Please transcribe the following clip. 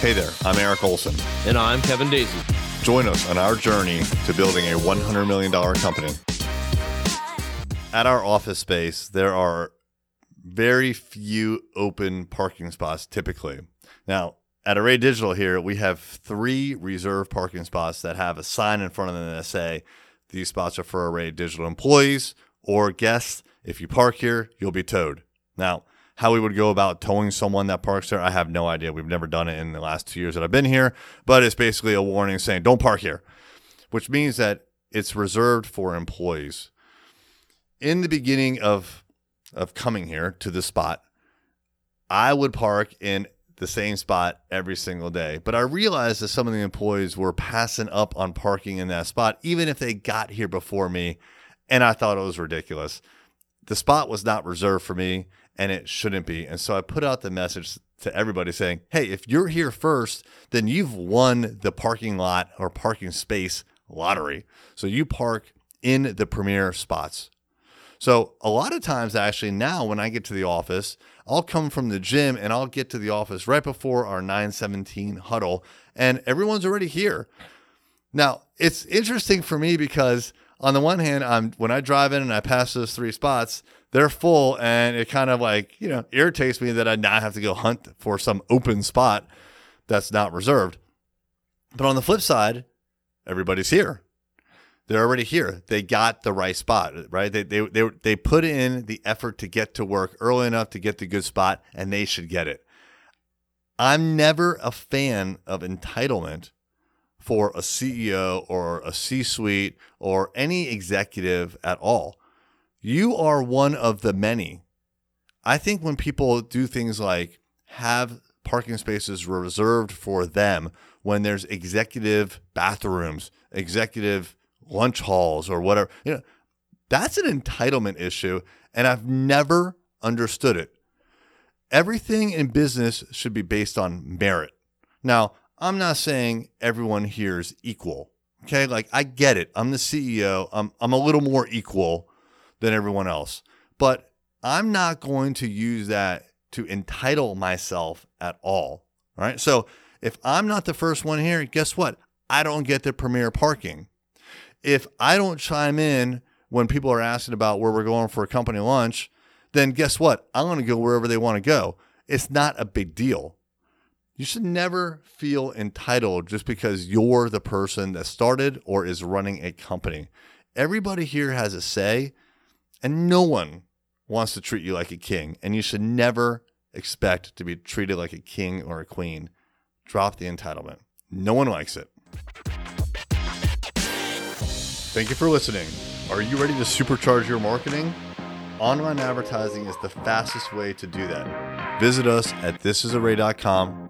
Hey there, I'm Eric Olson. And I'm Kevin Daisy. Join us on our journey to building a $100 million company. At our office space, there are very few open parking spots typically. Now, at Array Digital here, we have three reserved parking spots that have a sign in front of them that say these spots are for Array Digital employees or guests. If you park here, you'll be towed. Now, how we would go about towing someone that parks there, I have no idea. We've never done it in the last two years that I've been here, but it's basically a warning saying don't park here, which means that it's reserved for employees. In the beginning of of coming here to the spot, I would park in the same spot every single day. But I realized that some of the employees were passing up on parking in that spot, even if they got here before me. And I thought it was ridiculous. The spot was not reserved for me and it shouldn't be. And so I put out the message to everybody saying, hey, if you're here first, then you've won the parking lot or parking space lottery. So you park in the premier spots. So a lot of times, actually, now when I get to the office, I'll come from the gym and I'll get to the office right before our 917 huddle, and everyone's already here. Now, it's interesting for me because on the one hand, I'm when I drive in and I pass those three spots, they're full and it kind of like, you know, irritates me that I now have to go hunt for some open spot that's not reserved. But on the flip side, everybody's here. They're already here. They got the right spot, right? They, they, they, they put in the effort to get to work early enough to get the good spot, and they should get it. I'm never a fan of entitlement for a CEO or a C suite or any executive at all you are one of the many. I think when people do things like have parking spaces reserved for them when there's executive bathrooms, executive lunch halls, or whatever, you know, that's an entitlement issue. And I've never understood it. Everything in business should be based on merit. Now, I'm not saying everyone here is equal. Okay. Like I get it. I'm the CEO. I'm, I'm a little more equal than everyone else. But I'm not going to use that to entitle myself at all. All right. So if I'm not the first one here, guess what? I don't get the premier parking. If I don't chime in when people are asking about where we're going for a company lunch, then guess what? I'm going to go wherever they want to go. It's not a big deal. You should never feel entitled just because you're the person that started or is running a company. Everybody here has a say and no one wants to treat you like a king, and you should never expect to be treated like a king or a queen. Drop the entitlement. No one likes it. Thank you for listening. Are you ready to supercharge your marketing? Online advertising is the fastest way to do that. Visit us at thisisarray.com